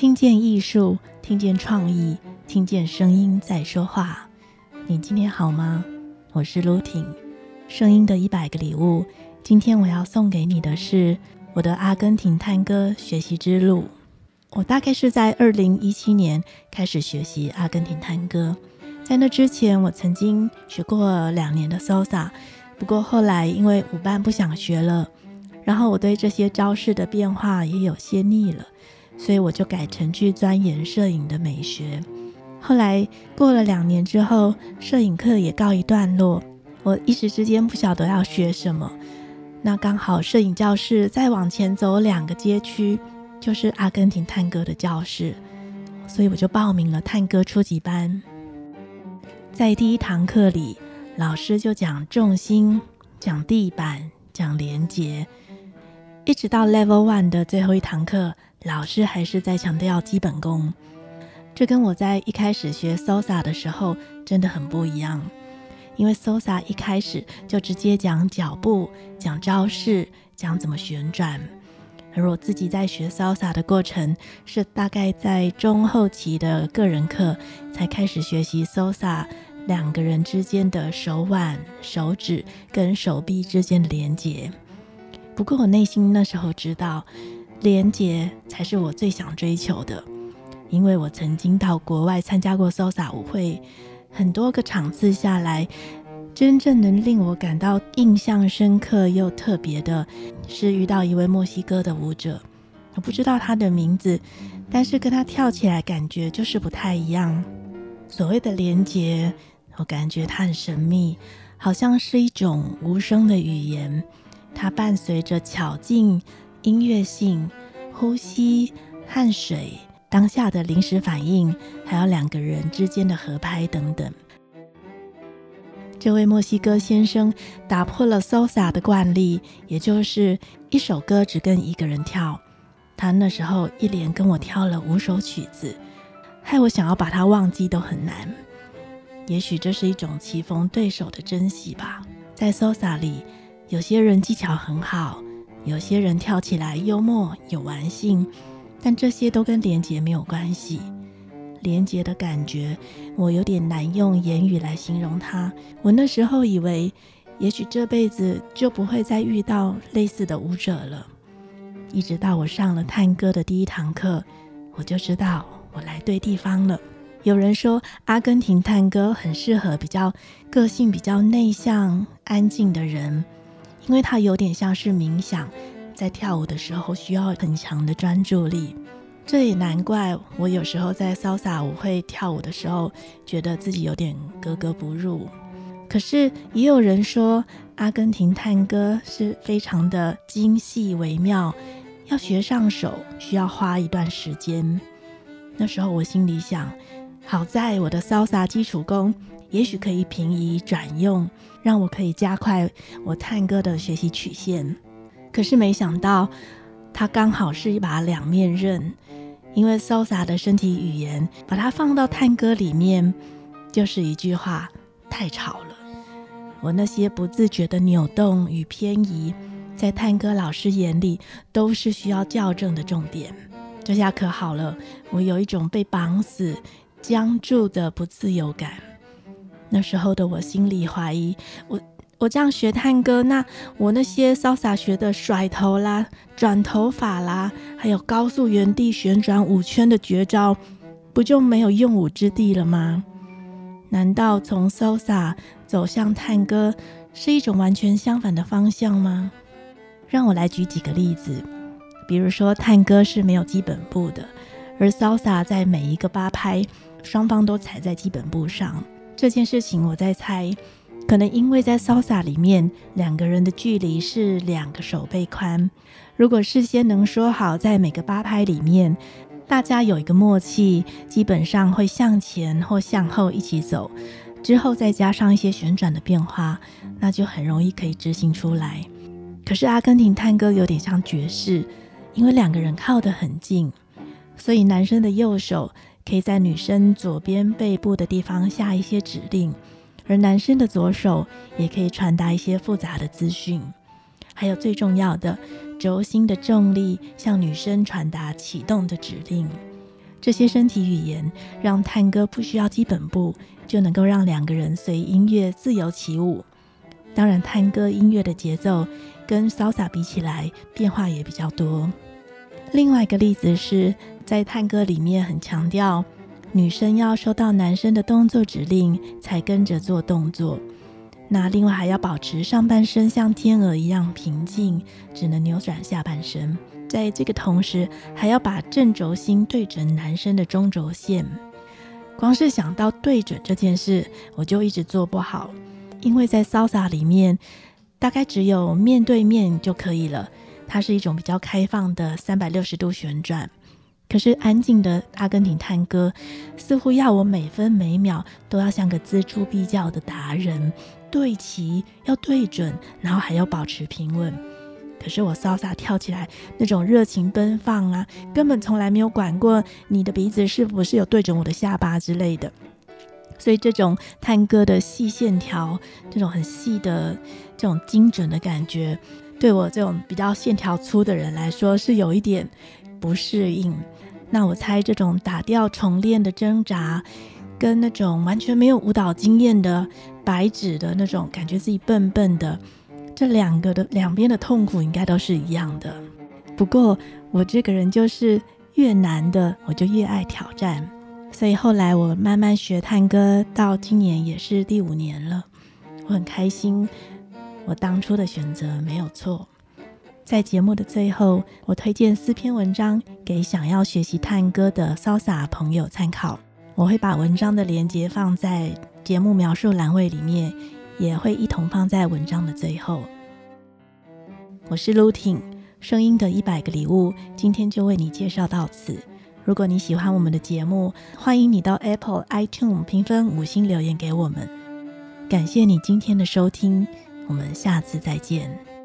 听见艺术，听见创意，听见声音在说话。你今天好吗？我是卢婷，声音的一百个礼物。今天我要送给你的是我的阿根廷探戈学习之路。我大概是在二零一七年开始学习阿根廷探戈，在那之前我曾经学过两年的 Salsa，不过后来因为舞伴不想学了。然后我对这些招式的变化也有些腻了，所以我就改成去钻研摄影的美学。后来过了两年之后，摄影课也告一段落，我一时之间不晓得要学什么。那刚好摄影教室再往前走两个街区，就是阿根廷探戈的教室，所以我就报名了探戈初级班。在第一堂课里，老师就讲重心，讲地板，讲连结。一直到 Level One 的最后一堂课，老师还是在强调基本功。这跟我在一开始学 Salsa 的时候真的很不一样，因为 Salsa 一开始就直接讲脚步、讲招式、讲怎么旋转，而我自己在学 Salsa 的过程是大概在中后期的个人课才开始学习 Salsa 两个人之间的手腕、手指跟手臂之间的连接。不过我内心那时候知道，连结才是我最想追求的，因为我曾经到国外参加过 Salsa 舞会，很多个场次下来，真正能令我感到印象深刻又特别的，是遇到一位墨西哥的舞者，我不知道他的名字，但是跟他跳起来感觉就是不太一样。所谓的连结，我感觉它很神秘，好像是一种无声的语言。它伴随着巧劲、音乐性、呼吸、汗水、当下的临时反应，还有两个人之间的合拍等等。这位墨西哥先生打破了 Salsa 的惯例，也就是一首歌只跟一个人跳。他那时候一连跟我跳了五首曲子，害我想要把他忘记都很难。也许这是一种棋逢对手的珍惜吧。在 Salsa 里。有些人技巧很好，有些人跳起来幽默有玩性，但这些都跟连结没有关系。连结的感觉，我有点难用言语来形容它。我那时候以为，也许这辈子就不会再遇到类似的舞者了。一直到我上了探戈的第一堂课，我就知道我来对地方了。有人说，阿根廷探戈很适合比较个性比较内向、安静的人。因为它有点像是冥想，在跳舞的时候需要很强的专注力，这也难怪我有时候在潇洒舞会跳舞的时候，觉得自己有点格格不入。可是也有人说，阿根廷探戈是非常的精细微妙，要学上手需要花一段时间。那时候我心里想，好在我的潇洒基础功。也许可以平移转用，让我可以加快我探戈的学习曲线。可是没想到，它刚好是一把两面刃。因为 Salsa 的身体语言，把它放到探戈里面，就是一句话：太吵了。我那些不自觉的扭动与偏移，在探戈老师眼里都是需要校正的重点。这下可好了，我有一种被绑死、僵住的不自由感。那时候的我心里怀疑，我我这样学探戈，那我那些潇洒学的甩头啦、转头法啦，还有高速原地旋转五圈的绝招，不就没有用武之地了吗？难道从 Salsa 走向探戈是一种完全相反的方向吗？让我来举几个例子，比如说探戈是没有基本步的，而 Salsa 在每一个八拍，双方都踩在基本步上。这件事情我在猜，可能因为在 Salsa 里面，两个人的距离是两个手背宽。如果事先能说好，在每个八拍里面，大家有一个默契，基本上会向前或向后一起走，之后再加上一些旋转的变化，那就很容易可以执行出来。可是阿根廷探戈有点像爵士，因为两个人靠得很近，所以男生的右手。可以在女生左边背部的地方下一些指令，而男生的左手也可以传达一些复杂的资讯。还有最重要的，轴心的重力向女生传达启动的指令。这些身体语言让探戈不需要基本步就能够让两个人随音乐自由起舞。当然，探戈音乐的节奏跟 sasa 比起来变化也比较多。另外一个例子是在探戈里面很强调女生要收到男生的动作指令才跟着做动作。那另外还要保持上半身像天鹅一样平静，只能扭转下半身。在这个同时，还要把正轴心对准男生的中轴线。光是想到对准这件事，我就一直做不好，因为在 Salsa 里面，大概只有面对面就可以了。它是一种比较开放的三百六十度旋转。可是安静的阿根廷探戈，似乎要我每分每秒都要像个锱铢必较的达人，对齐要对准，然后还要保持平稳。可是我潇洒跳起来那种热情奔放啊，根本从来没有管过你的鼻子是不是有对准我的下巴之类的。所以这种探戈的细线条，这种很细的这种精准的感觉，对我这种比较线条粗的人来说是有一点不适应。那我猜这种打掉重练的挣扎，跟那种完全没有舞蹈经验的白纸的那种感觉自己笨笨的，这两个的两边的痛苦应该都是一样的。不过我这个人就是越难的我就越爱挑战，所以后来我慢慢学探戈，到今年也是第五年了，我很开心，我当初的选择没有错。在节目的最后，我推荐四篇文章给想要学习探戈的潇洒朋友参考。我会把文章的连接放在节目描述栏位里面，也会一同放在文章的最后。我是 Lutin，声音的一百个礼物，今天就为你介绍到此。如果你喜欢我们的节目，欢迎你到 Apple iTunes 评分五星留言给我们。感谢你今天的收听，我们下次再见。